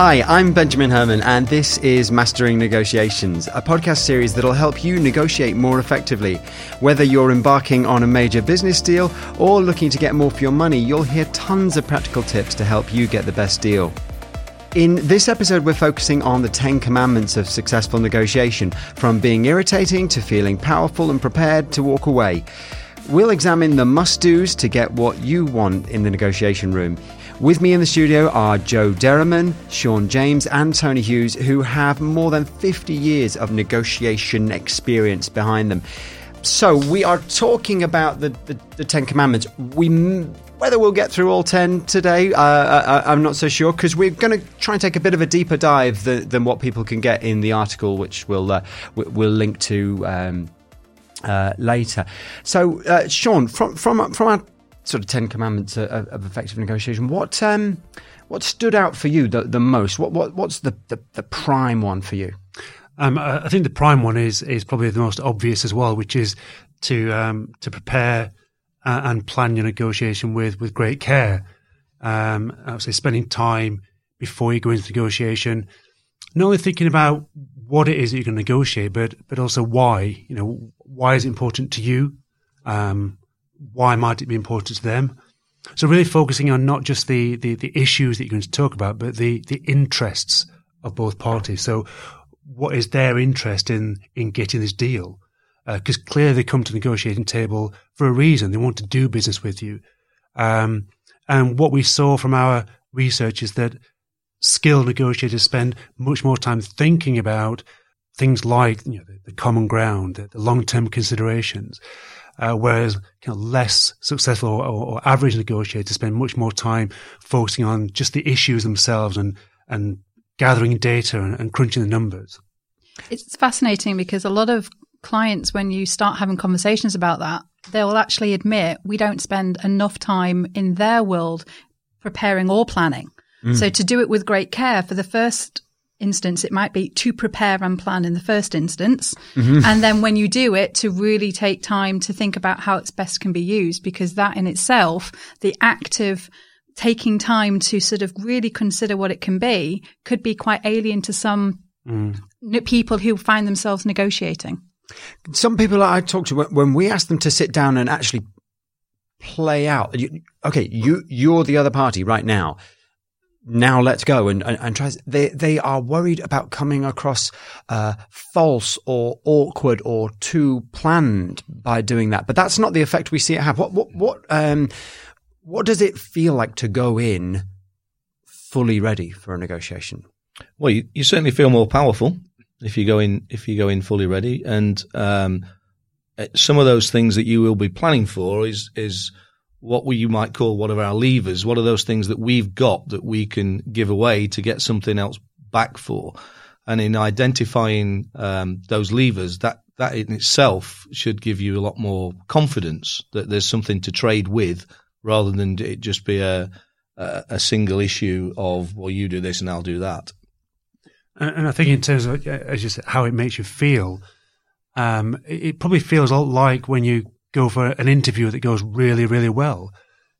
Hi, I'm Benjamin Herman, and this is Mastering Negotiations, a podcast series that'll help you negotiate more effectively. Whether you're embarking on a major business deal or looking to get more for your money, you'll hear tons of practical tips to help you get the best deal. In this episode, we're focusing on the 10 commandments of successful negotiation, from being irritating to feeling powerful and prepared to walk away. We'll examine the must do's to get what you want in the negotiation room. With me in the studio are Joe Derriman, Sean James, and Tony Hughes, who have more than 50 years of negotiation experience behind them. So, we are talking about the, the, the Ten Commandments. We whether we'll get through all 10 today, uh, uh I, am not so sure because we're going to try and take a bit of a deeper dive than, than what people can get in the article, which we'll, uh, we'll link to um, uh, later. So, uh, Sean, from from from our sort of Ten Commandments of, of effective negotiation, what um, what stood out for you the, the most? What what what's the, the, the prime one for you? Um, I think the prime one is is probably the most obvious as well, which is to um, to prepare and plan your negotiation with with great care. Um, obviously, spending time before you go into negotiation, not only thinking about what it is that you're going to negotiate, but but also why. You know, why is it important to you? Um, why might it be important to them? So really focusing on not just the, the, the issues that you're going to talk about, but the, the interests of both parties. So what is their interest in, in getting this deal? Because uh, clearly they come to the negotiating table for a reason. They want to do business with you. Um, and what we saw from our research is that skilled negotiators spend much more time thinking about things like you know, the, the common ground, the, the long-term considerations, uh, whereas kind of less successful or, or, average negotiators spend much more time focusing on just the issues themselves and and gathering data and, and crunching the numbers. It's fascinating because a lot of clients, when you start having conversations about that, they'll actually admit we don't spend enough time in their world preparing or planning. Mm. So to do it with great care for the first instance, it might be to prepare and plan in the first instance. Mm-hmm. And then when you do it, to really take time to think about how it's best can be used, because that in itself, the active taking time to sort of really consider what it can be could be quite alien to some mm. people who find themselves negotiating. Some people I talk to, when we ask them to sit down and actually play out, okay, you, you're the other party right now now let's go and, and, and, try. They, they are worried about coming across uh, false or awkward or too planned by doing that. But that's not the effect we see it have. What, what, what, um, what does it feel like to go in fully ready for a negotiation? Well, you, you certainly feel more powerful if you go in, if you go in fully ready. And, um, some of those things that you will be planning for is, is, what we you might call one of our levers. What are those things that we've got that we can give away to get something else back for? And in identifying um, those levers, that that in itself should give you a lot more confidence that there's something to trade with, rather than it just be a a, a single issue of well, you do this and I'll do that. And I think in terms of as you said, how it makes you feel, um, it probably feels a lot like when you go for an interview that goes really, really well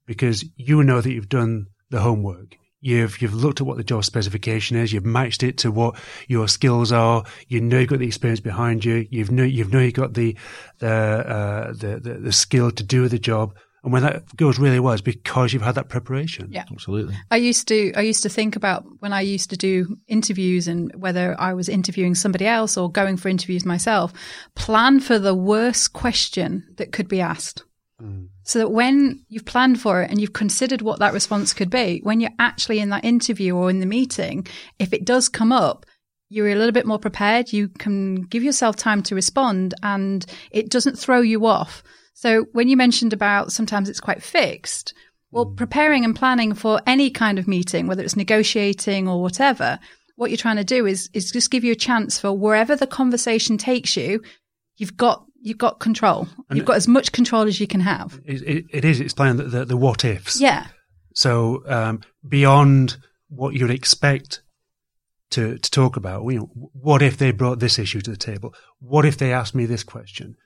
because you know that you've done the homework. You've you've looked at what the job specification is. You've matched it to what your skills are. You know you've got the experience behind you. You've know you've know you've got the the, uh, the the the skill to do the job. And when that goes really well, it's because you've had that preparation. Yeah, absolutely. I used to I used to think about when I used to do interviews and whether I was interviewing somebody else or going for interviews myself. Plan for the worst question that could be asked, mm. so that when you've planned for it and you've considered what that response could be, when you're actually in that interview or in the meeting, if it does come up, you're a little bit more prepared. You can give yourself time to respond, and it doesn't throw you off. So when you mentioned about sometimes it's quite fixed, well, mm. preparing and planning for any kind of meeting, whether it's negotiating or whatever, what you're trying to do is is just give you a chance for wherever the conversation takes you, you've got you've got control. And you've got as much control as you can have. it, it, it is explaining the, the, the, what ifs. Yeah. So um, beyond what you'd expect to to talk about, you know, what if they brought this issue to the table? What if they asked me this question?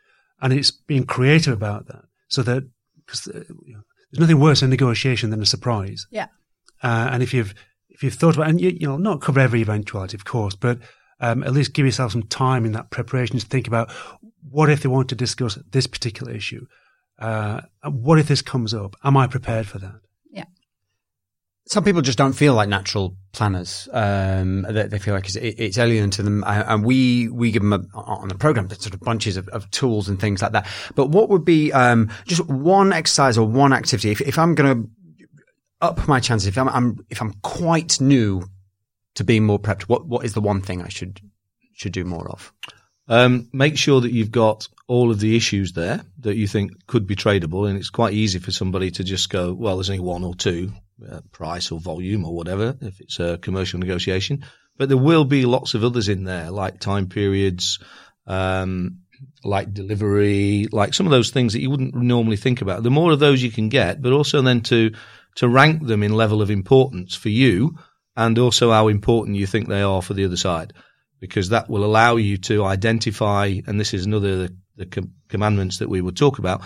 And it's being creative about that so that because uh, you know, there's nothing worse in negotiation than a surprise. Yeah. Uh, and if you've if you've thought about, and you, you know, not cover every eventuality, of course, but um, at least give yourself some time in that preparation to think about what if they want to discuss this particular issue? Uh, what if this comes up? Am I prepared for that? Some people just don't feel like natural planners. Um, they, they, feel like it's, it's, alien to them, and we we give them a, on the program sort of bunches of, of, tools and things like that. But what would be um, just one exercise or one activity? If, if I'm going to up my chances, if I'm, I'm if I'm quite new to being more prepped, what what is the one thing I should should do more of? Um, make sure that you've got all of the issues there that you think could be tradable, and it's quite easy for somebody to just go, well, there's only one or two, uh, price or volume or whatever, if it's a commercial negotiation. But there will be lots of others in there, like time periods, um, like delivery, like some of those things that you wouldn't normally think about. The more of those you can get, but also then to to rank them in level of importance for you, and also how important you think they are for the other side because that will allow you to identify, and this is another the, the com- commandments that we would talk about.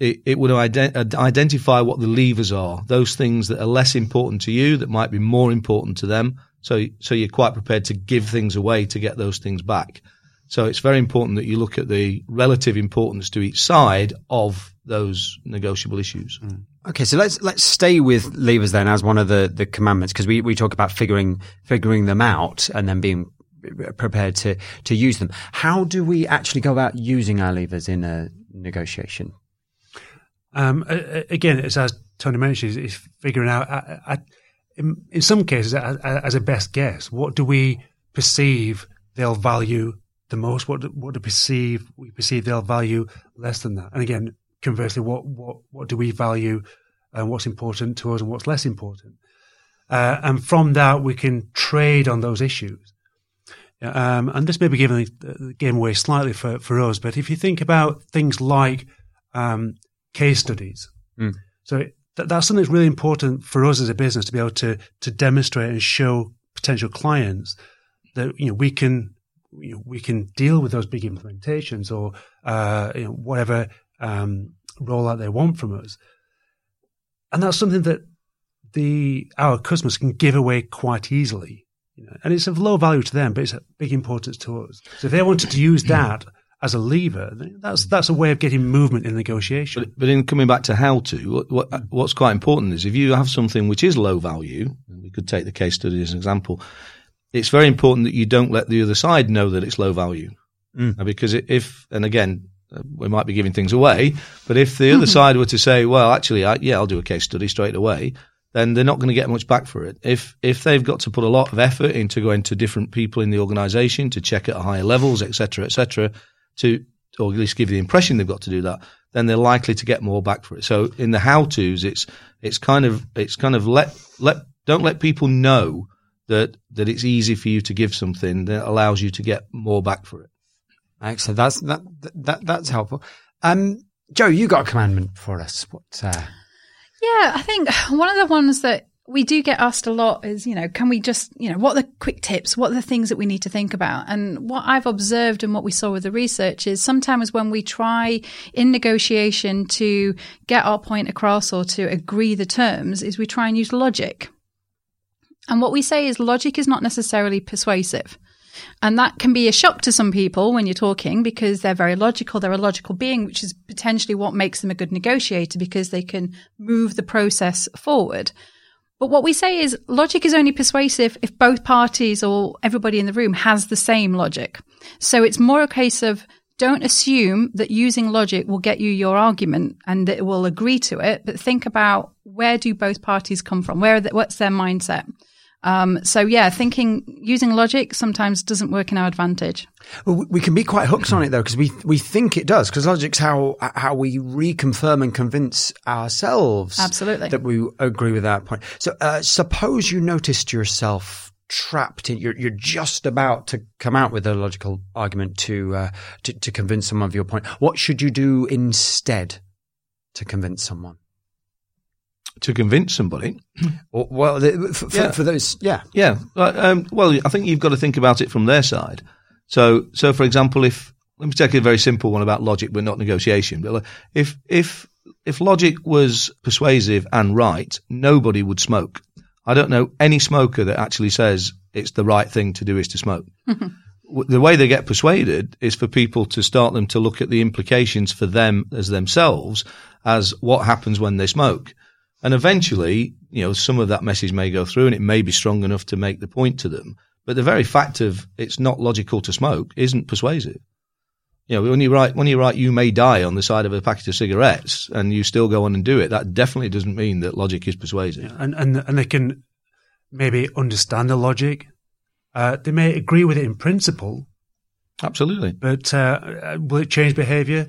It, it would ident- identify what the levers are, those things that are less important to you that might be more important to them. So, so you're quite prepared to give things away to get those things back. So it's very important that you look at the relative importance to each side of those negotiable issues. Mm. Okay, so let's let's stay with levers then as one of the, the commandments because we, we talk about figuring figuring them out and then being prepared to to use them. How do we actually go about using our levers in a negotiation? Um, again, as Tony mentioned, is figuring out. I, I, in, in, some cases, as, as, a best guess, what do we perceive they'll value the most? What do, what do perceive we perceive they'll value less than that? And again, conversely, what what what do we value, and what's important to us, and what's less important? Uh, and from that, we can trade on those issues. Um, and this may be giving the game away slightly for, for us, but if you think about things like um, case studies, mm. so th- that's something that's really important for us as a business to be able to to demonstrate and show potential clients that you know we can you know, we can deal with those big implementations or uh, you know, whatever um, rollout they want from us, and that's something that the our customers can give away quite easily you know, and it's of low value to them, but it's of big importance to us. So if they wanted to use that as a lever, that's that's a way of getting movement in negotiation. But, but in coming back to how to, what, what, what's quite important is if you have something which is low value, we could take the case study as an example. It's very important that you don't let the other side know that it's low value, mm. because if and again uh, we might be giving things away, but if the other side were to say, well, actually, I, yeah, I'll do a case study straight away, then they're not going to get much back for it. If if they've got to put a lot of effort into going to different people in the organisation to check at higher levels, etc., etc., to or at least give the impression they've got to do that, then they're likely to get more back for it. So in the how tos, it's it's kind of it's kind of let let don't let people know that that it's easy for you to give something that allows you to get more back for it. Excellent. That's that that that's helpful. Um, Joe, you got a commandment for us. What? Uh... Yeah, I think one of the ones that we do get asked a lot is, you know, can we just, you know, what are the quick tips? What are the things that we need to think about? And what I've observed and what we saw with the research is sometimes when we try in negotiation to get our point across or to agree the terms is we try and use logic. And what we say is logic is not necessarily persuasive. And that can be a shock to some people when you're talking because they're very logical. They're a logical being, which is potentially what makes them a good negotiator because they can move the process forward. But what we say is logic is only persuasive if both parties or everybody in the room has the same logic. So it's more a case of don't assume that using logic will get you your argument and that it will agree to it, but think about where do both parties come from? Where, the, what's their mindset? Um, so yeah, thinking using logic sometimes doesn't work in our advantage. Well, we can be quite hooked on it though, because we we think it does, because logic's how how we reconfirm and convince ourselves absolutely that we agree with that point. So uh, suppose you noticed yourself trapped in you're you're just about to come out with a logical argument to uh, to, to convince someone of your point. What should you do instead to convince someone? To convince somebody. well, for, yeah. for, those, yeah, yeah. Um, well, I think you've got to think about it from their side. So, so for example, if let me take a very simple one about logic, but not negotiation. But if if if logic was persuasive and right, nobody would smoke. I don't know any smoker that actually says it's the right thing to do is to smoke. the way they get persuaded is for people to start them to look at the implications for them as themselves as what happens when they smoke. And eventually, you know, some of that message may go through and it may be strong enough to make the point to them. But the very fact of it's not logical to smoke isn't persuasive. You know, when you write, when you write, you may die on the side of a packet of cigarettes and you still go on and do it, that definitely doesn't mean that logic is persuasive. Yeah, and, and, and they can maybe understand the logic. Uh, they may agree with it in principle. Absolutely. But uh, will it change behavior?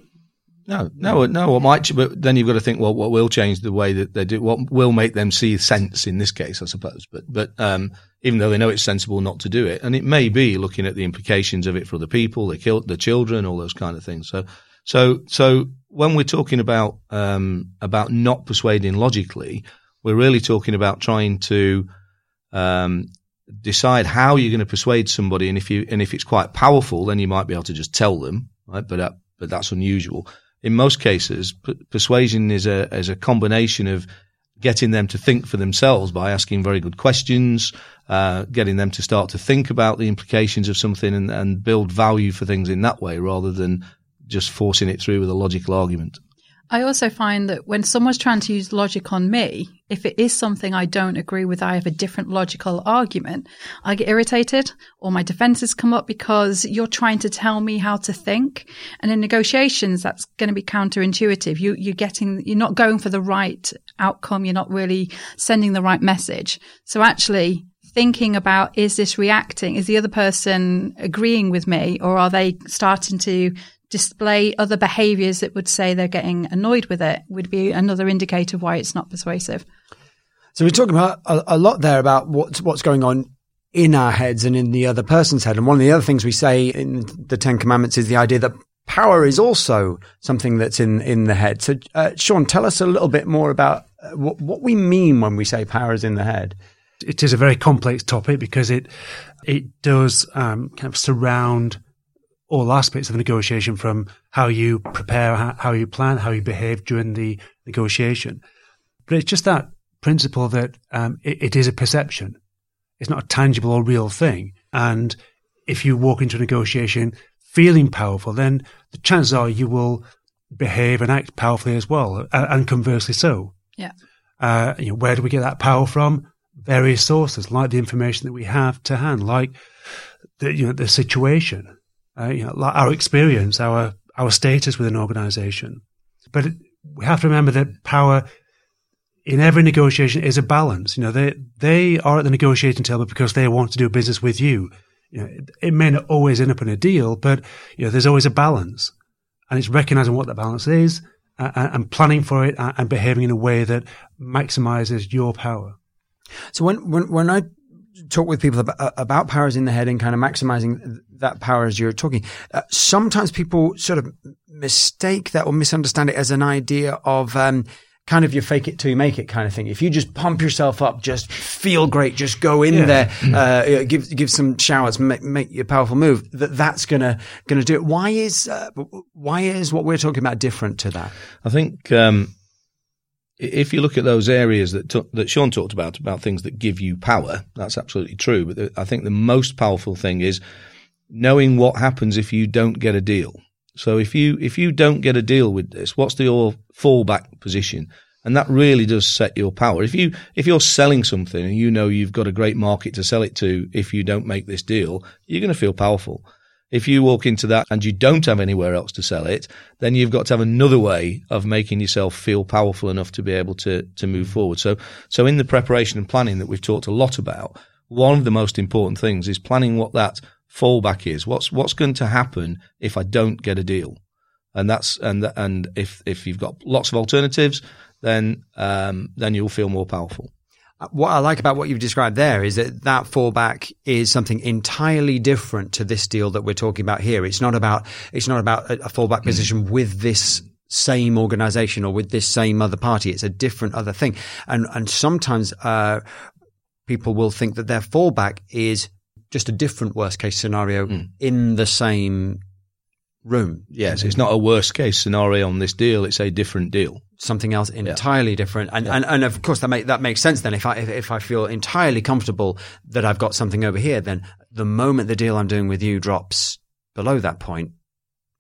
No, no, no. What might, but then you've got to think, well, what will change the way that they do? What will make them see sense in this case, I suppose. But, but um, even though they know it's sensible not to do it, and it may be looking at the implications of it for the people, they kill the children, all those kind of things. So, so, so when we're talking about um, about not persuading logically, we're really talking about trying to um, decide how you're going to persuade somebody, and if you and if it's quite powerful, then you might be able to just tell them, right? But uh, but that's unusual in most cases, p- persuasion is a is a combination of getting them to think for themselves by asking very good questions, uh, getting them to start to think about the implications of something and, and build value for things in that way, rather than just forcing it through with a logical argument. I also find that when someone's trying to use logic on me, if it is something I don't agree with, I have a different logical argument, I get irritated or my defenses come up because you're trying to tell me how to think. And in negotiations, that's going to be counterintuitive. You, you're getting, you're not going for the right outcome. You're not really sending the right message. So actually, thinking about is this reacting? Is the other person agreeing with me or are they starting to display other behaviors that would say they're getting annoyed with it would be another indicator of why it's not persuasive. So we're talking about a, a lot there about what's what's going on in our heads and in the other person's head. And one of the other things we say in the Ten Commandments is the idea that power is also something that's in in the head. So, uh, Sean, tell us a little bit more about uh, what, what we mean when we say power is in the head. It is a very complex topic because it it does um, kind of surround all aspects of the negotiation from how you prepare, how you plan, how you behave during the negotiation. But it's just that principle that um, it, it is a perception. It's not a tangible or real thing. And if you walk into a negotiation feeling powerful, then the chances are you will behave and act powerfully as well, and conversely so. Yeah. Uh, you know, where do we get that power from? Various sources, like the information that we have to hand, like the you know the situation uh, you know, our experience, our our status with an organization. But we have to remember that power in every negotiation is a balance. You know, they they are at the negotiating table because they want to do business with you. You know, it, it may not always end up in a deal, but you know, there's always a balance, and it's recognizing what that balance is uh, and planning for it and behaving in a way that maximizes your power. So when when when I talk with people about, about powers in the head and kind of maximizing that power as you're talking. Uh, sometimes people sort of mistake that or misunderstand it as an idea of um, kind of you fake it till you make it kind of thing. If you just pump yourself up, just feel great, just go in yeah. there, mm-hmm. uh, give give some showers, make, make your powerful move. That that's gonna gonna do it. Why is uh, why is what we're talking about different to that? I think. Um, if you look at those areas that t- that Sean talked about about things that give you power, that's absolutely true. But the, I think the most powerful thing is knowing what happens if you don't get a deal. So if you if you don't get a deal with this, what's the, your fallback position? And that really does set your power. If you if you're selling something and you know you've got a great market to sell it to, if you don't make this deal, you're going to feel powerful. If you walk into that and you don't have anywhere else to sell it, then you've got to have another way of making yourself feel powerful enough to be able to, to move forward. So, so in the preparation and planning that we've talked a lot about, one of the most important things is planning what that fallback is. What's, what's going to happen if I don't get a deal? And that's, and, and if, if you've got lots of alternatives, then, um, then you'll feel more powerful what I like about what you've described there is that that fallback is something entirely different to this deal that we're talking about here. It's not about it's not about a, fallback position with this same organization or with this same other party. It's a different other thing. And and sometimes uh, people will think that their fallback is just a different worst case scenario mm. in the same room. Yes, it's not a worst case scenario on this deal. It's a different deal. Something else entirely different. And, and, and of course that make, that makes sense then. If I, if, if I feel entirely comfortable that I've got something over here, then the moment the deal I'm doing with you drops below that point,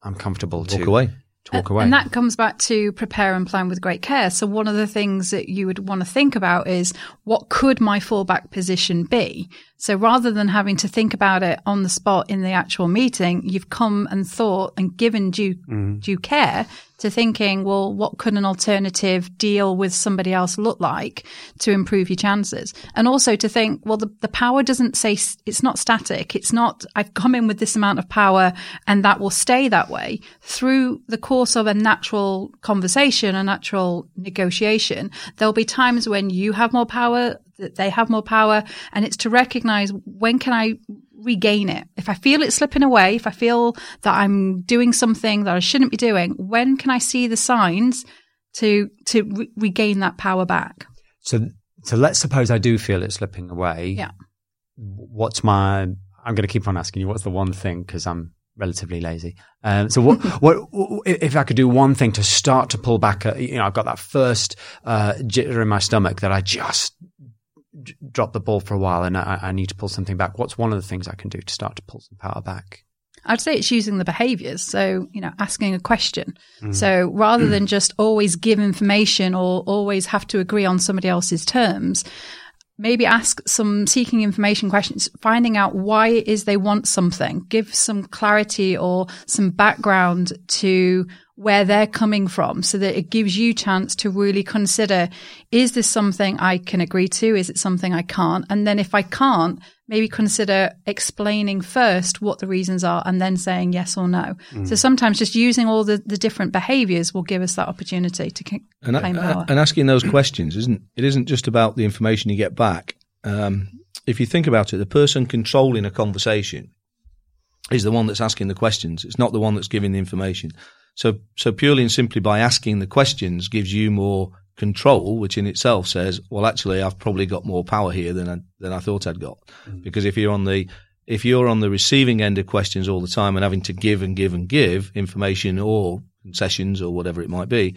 I'm comfortable to Walk away. to walk away. And that comes back to prepare and plan with great care. So one of the things that you would want to think about is what could my fallback position be? So rather than having to think about it on the spot in the actual meeting, you've come and thought and given due, mm-hmm. due care to thinking, well, what could an alternative deal with somebody else look like to improve your chances? And also to think, well, the, the power doesn't say it's not static. It's not, I've come in with this amount of power and that will stay that way through the course of a natural conversation, a natural negotiation. There'll be times when you have more power, that they have more power. And it's to recognize when can I regain it? If I feel it slipping away, if I feel that I'm doing something that I shouldn't be doing, when can I see the signs to, to re- regain that power back? So, so let's suppose I do feel it slipping away. Yeah. What's my? I'm going to keep on asking you. What's the one thing? Because I'm relatively lazy. Um, so, what, what, if I could do one thing to start to pull back? uh you know, I've got that first uh, jitter in my stomach that I just d- dropped the ball for a while, and I, I need to pull something back. What's one of the things I can do to start to pull some power back? I'd say it's using the behaviors. So, you know, asking a question. Mm. So rather than just always give information or always have to agree on somebody else's terms, maybe ask some seeking information questions, finding out why it is they want something, give some clarity or some background to where they're coming from so that it gives you chance to really consider, is this something I can agree to? Is it something I can't? And then if I can't, maybe consider explaining first what the reasons are and then saying yes or no. So sometimes just using all the, the different behaviors will give us that opportunity to c- and, claim uh, power. and asking those questions isn't it isn't just about the information you get back. Um, if you think about it, the person controlling a conversation is the one that's asking the questions. It's not the one that's giving the information. So, so purely and simply by asking the questions gives you more control, which in itself says, well, actually, I've probably got more power here than I, than I thought I'd got. Mm. Because if you're on the if you're on the receiving end of questions all the time and having to give and give and give information or concessions or whatever it might be,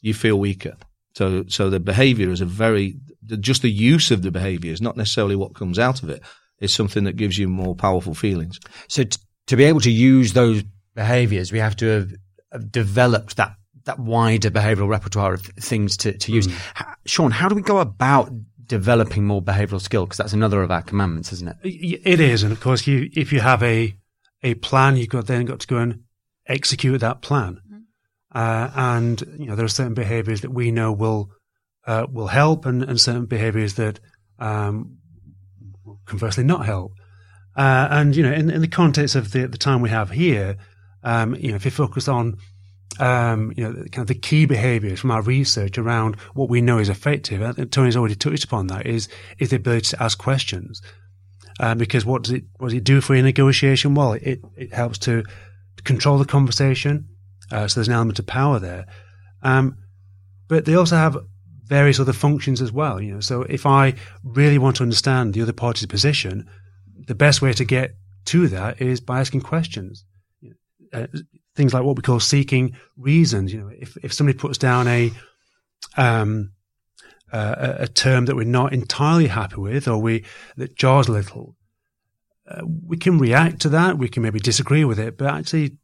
you feel weaker. So, so the behavior is a very, just the use of the behavior is not necessarily what comes out of it. It's something that gives you more powerful feelings. So t- to be able to use those behaviors, we have to have developed that that wider behavioral repertoire of things to, to use. H- Sean, how do we go about developing more behavioral skill? Because that's another of our commandments, isn't it? It is, and of course, you if you have a a plan, you've got then got to go and execute that plan. Uh, and you know there are certain behaviours that we know will uh, will help, and, and certain behaviours that um, conversely not help. Uh, and you know, in, in the context of the the time we have here, um, you know, if you focus on um, you know, kind of the key behaviours from our research around what we know is effective, and Tony's already touched upon that, is is the ability to ask questions. Um, because what does it what does it do for a negotiation? Well, it it helps to control the conversation. Uh, so there's an element of power there. Um, but they also have various other functions as well. You know, so if I really want to understand the other party's position, the best way to get to that is by asking questions. Uh, things like what we call seeking reasons. You know, if if somebody puts down a um, uh, a, term that we're not entirely happy with, or we that jars a little, uh, we can react to that. We can maybe disagree with it, but actually,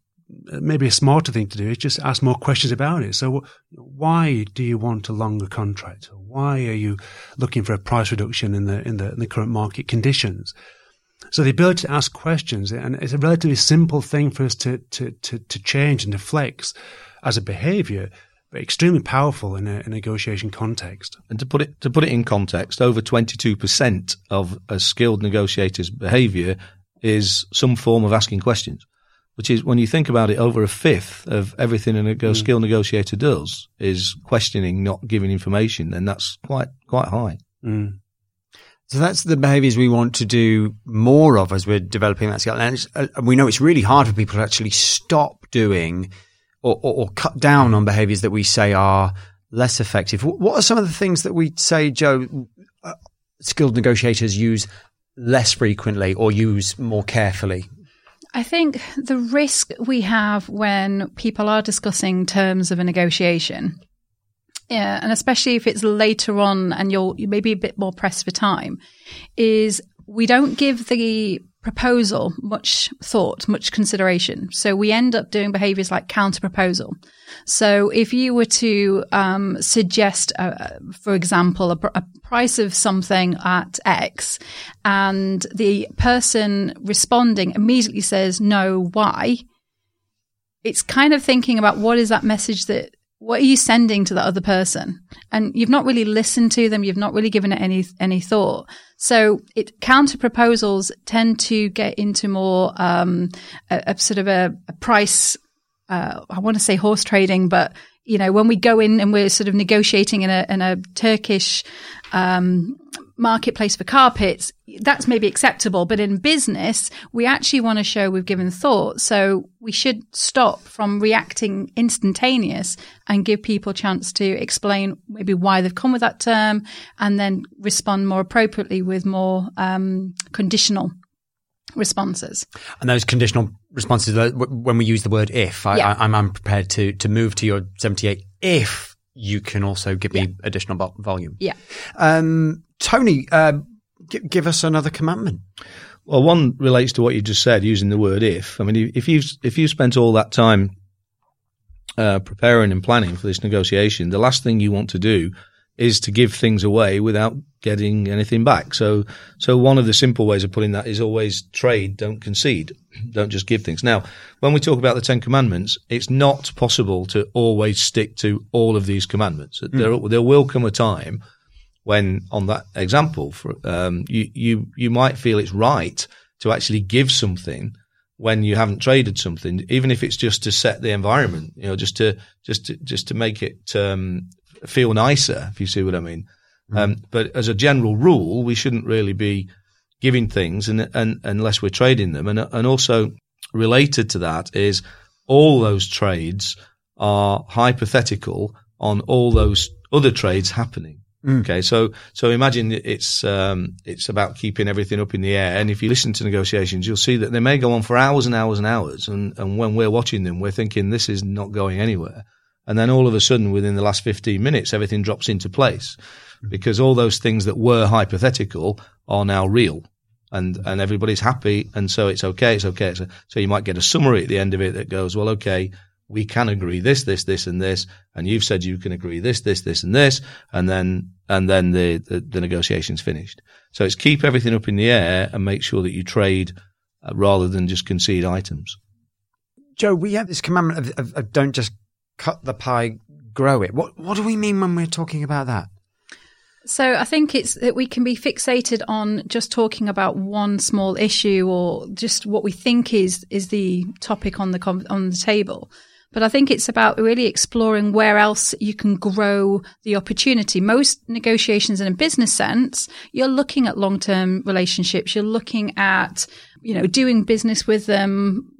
uh, maybe a smarter thing to do is just ask more questions about it. So, why do you want a longer contract? Why are you looking for a price reduction in the in the, in the current market conditions? So the ability to ask questions, and it's a relatively simple thing for us to, to, to, to change and to flex as a behavior, but extremely powerful in a, a negotiation context. And to put it to put it in context, over twenty two percent of a skilled negotiator's behaviour is some form of asking questions. Which is when you think about it, over a fifth of everything a nego- skilled negotiator does is questioning, not giving information, and that's quite quite high. Mm. So that's the behaviors we want to do more of as we're developing that skill. And uh, we know it's really hard for people to actually stop doing or, or, or cut down on behaviors that we say are less effective. Wh- What are some of the things that we say, Joe, uh, skilled negotiators use less frequently or use more carefully? I think the risk we have when people are discussing terms of a negotiation yeah, and especially if it's later on and you're you may be a bit more pressed for time, is we don't give the proposal much thought, much consideration. So we end up doing behaviors like counter proposal. So if you were to um, suggest, uh, for example, a, a, price of something at X, and the person responding immediately says no, why? It's kind of thinking about what is that message that what are you sending to the other person? And you've not really listened to them. You've not really given it any, any thought. So it counter proposals tend to get into more, um, a, a sort of a, a price, uh, I want to say horse trading, but you know, when we go in and we're sort of negotiating in a, in a Turkish, um, marketplace for carpets, that's maybe acceptable. But in business, we actually want to show we've given thought. So we should stop from reacting instantaneous and give people a chance to explain maybe why they've come with that term and then respond more appropriately with more um, conditional responses. And those conditional responses, when we use the word if, I, yeah. I'm prepared to, to move to your 78 if you can also give me yeah. additional volume. Yeah. Um, Tony, uh, g- give us another commandment. Well, one relates to what you just said, using the word if. I mean, if you've if you spent all that time uh, preparing and planning for this negotiation, the last thing you want to do is to give things away without getting anything back. So, so one of the simple ways of putting that is always trade, don't concede, don't just give things. Now, when we talk about the Ten Commandments, it's not possible to always stick to all of these commandments. Mm. There, there will come a time when on that example, for, um, you, you, you might feel it's right to actually give something when you haven't traded something, even if it's just to set the environment, you know, just to, just to, just to make it, um, feel nicer, if you see what I mean. Mm. Um, but as a general rule, we shouldn't really be giving things and, and unless we're trading them. And, and also related to that is all those trades are hypothetical on all those other trades happening. Mm. Okay, so so imagine it's um, it's about keeping everything up in the air, and if you listen to negotiations, you'll see that they may go on for hours and hours and hours, and and when we're watching them, we're thinking this is not going anywhere, and then all of a sudden, within the last fifteen minutes, everything drops into place, because all those things that were hypothetical are now real, and and everybody's happy, and so it's okay, it's okay. So, so you might get a summary at the end of it that goes, well, okay, we can agree this, this, this, and this, and you've said you can agree this, this, this, and this, and then and then the, the, the negotiation's finished. So it's keep everything up in the air and make sure that you trade uh, rather than just concede items. Joe, we have this commandment of, of, of don't just cut the pie, grow it. What what do we mean when we're talking about that? So I think it's that we can be fixated on just talking about one small issue or just what we think is is the topic on the on the table. But I think it's about really exploring where else you can grow the opportunity. Most negotiations in a business sense, you're looking at long-term relationships. You're looking at, you know, doing business with them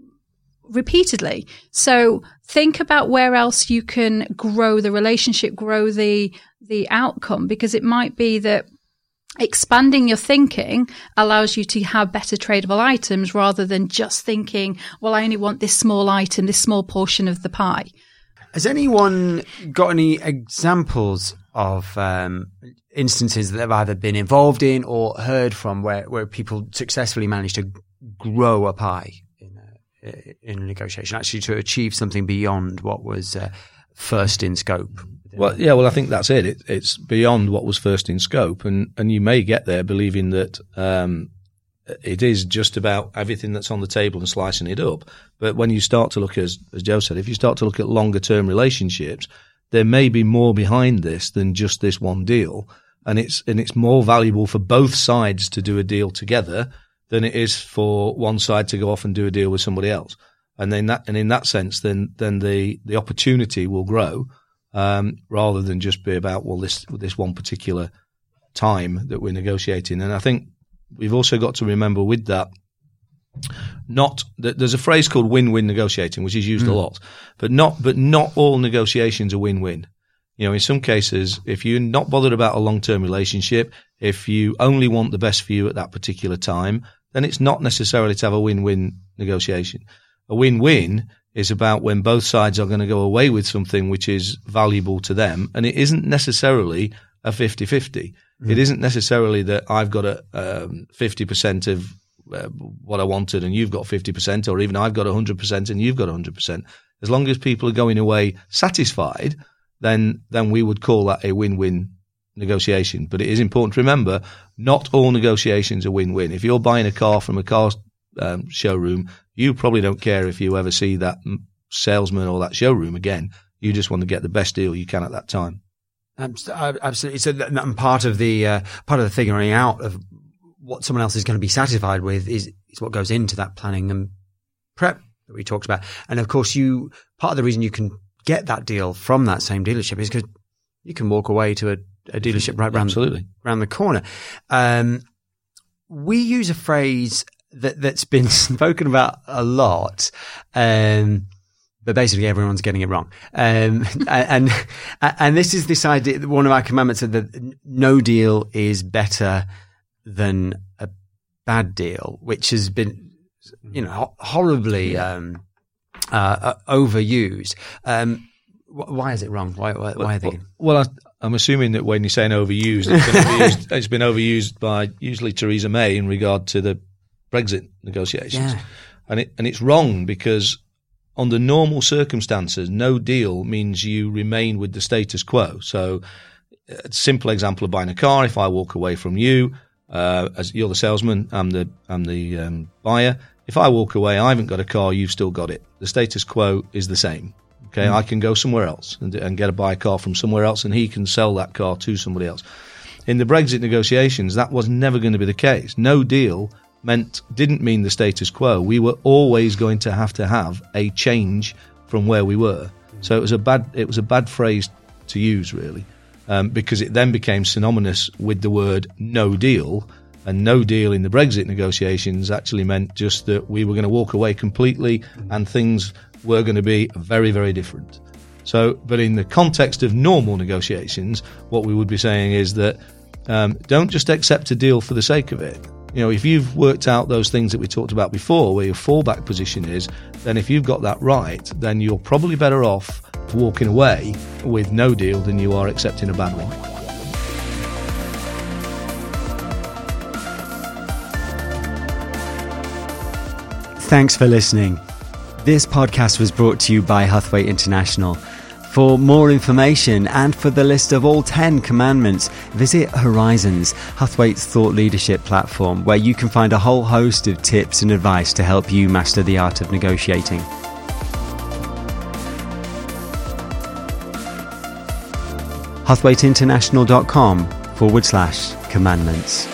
repeatedly. So think about where else you can grow the relationship, grow the, the outcome, because it might be that expanding your thinking allows you to have better tradable items rather than just thinking, well, I only want this small item, this small portion of the pie. Has anyone got any examples of um, instances that they've either been involved in or heard from where, where people successfully managed to grow a pie in negotiation, actually to achieve something beyond what was uh, first in scope? Well, yeah, well, I think that's it. it. It's beyond what was first in scope, and and you may get there believing that um, it is just about everything that's on the table and slicing it up. But when you start to look, as as Joe said, if you start to look at longer term relationships, there may be more behind this than just this one deal, and it's and it's more valuable for both sides to do a deal together than it is for one side to go off and do a deal with somebody else. And then that and in that sense, then then the the opportunity will grow um, rather than just be about well this this one particular time that we're negotiating. And I think we've also got to remember with that not that there's a phrase called win-win negotiating which is used mm. a lot but not but not all negotiations are win-win you know in some cases if you're not bothered about a long-term relationship if you only want the best for you at that particular time then it's not necessarily to have a win-win negotiation a win-win is about when both sides are going to go away with something which is valuable to them. And it isn't necessarily a 50 50. Mm. It isn't necessarily that I've got a um, 50% of uh, what I wanted and you've got 50%, or even I've got 100% and you've got 100%. As long as people are going away satisfied, then, then we would call that a win win negotiation. But it is important to remember not all negotiations are win win. If you're buying a car from a car um, showroom, you probably don't care if you ever see that salesman or that showroom again. You just want to get the best deal you can at that time. Absolutely. So that, part of the uh, part of the figuring out of what someone else is going to be satisfied with is is what goes into that planning and prep that we talked about. And of course, you part of the reason you can get that deal from that same dealership is because you can walk away to a, a dealership right around Absolutely. around the corner. Um, we use a phrase that that's been spoken about a lot. Um, but basically everyone's getting it wrong. Um, and, and this is this idea, that one of our commandments said that no deal is better than a bad deal, which has been, you know, horribly, um, uh, uh, overused. Um, why is it wrong? Why, why, why are they? Well, I, am assuming that when you're saying overused, it's, used, it's been overused by usually Theresa May in regard to the Brexit negotiations. Yeah. And it, and it's wrong because under normal circumstances, no deal means you remain with the status quo. So, a simple example of buying a car. If I walk away from you, uh, as you're the salesman, I'm the I'm the um, buyer. If I walk away, I haven't got a car. You've still got it. The status quo is the same. Okay, mm. I can go somewhere else and, and get a buy car from somewhere else, and he can sell that car to somebody else. In the Brexit negotiations, that was never going to be the case. No deal meant didn't mean the status quo. We were always going to have to have a change from where we were. So it was a bad it was a bad phrase to use really, um, because it then became synonymous with the word no deal. And no deal in the Brexit negotiations actually meant just that we were going to walk away completely and things were going to be very, very different. So, but in the context of normal negotiations, what we would be saying is that um, don't just accept a deal for the sake of it. You know, if you've worked out those things that we talked about before, where your fallback position is, then if you've got that right, then you're probably better off walking away with no deal than you are accepting a bad one. Thanks for listening. This podcast was brought to you by Huthwaite International. For more information and for the list of all 10 commandments, visit Horizons, Huthwaite's thought leadership platform, where you can find a whole host of tips and advice to help you master the art of negotiating. Huthwaiteinternational.com forward slash commandments.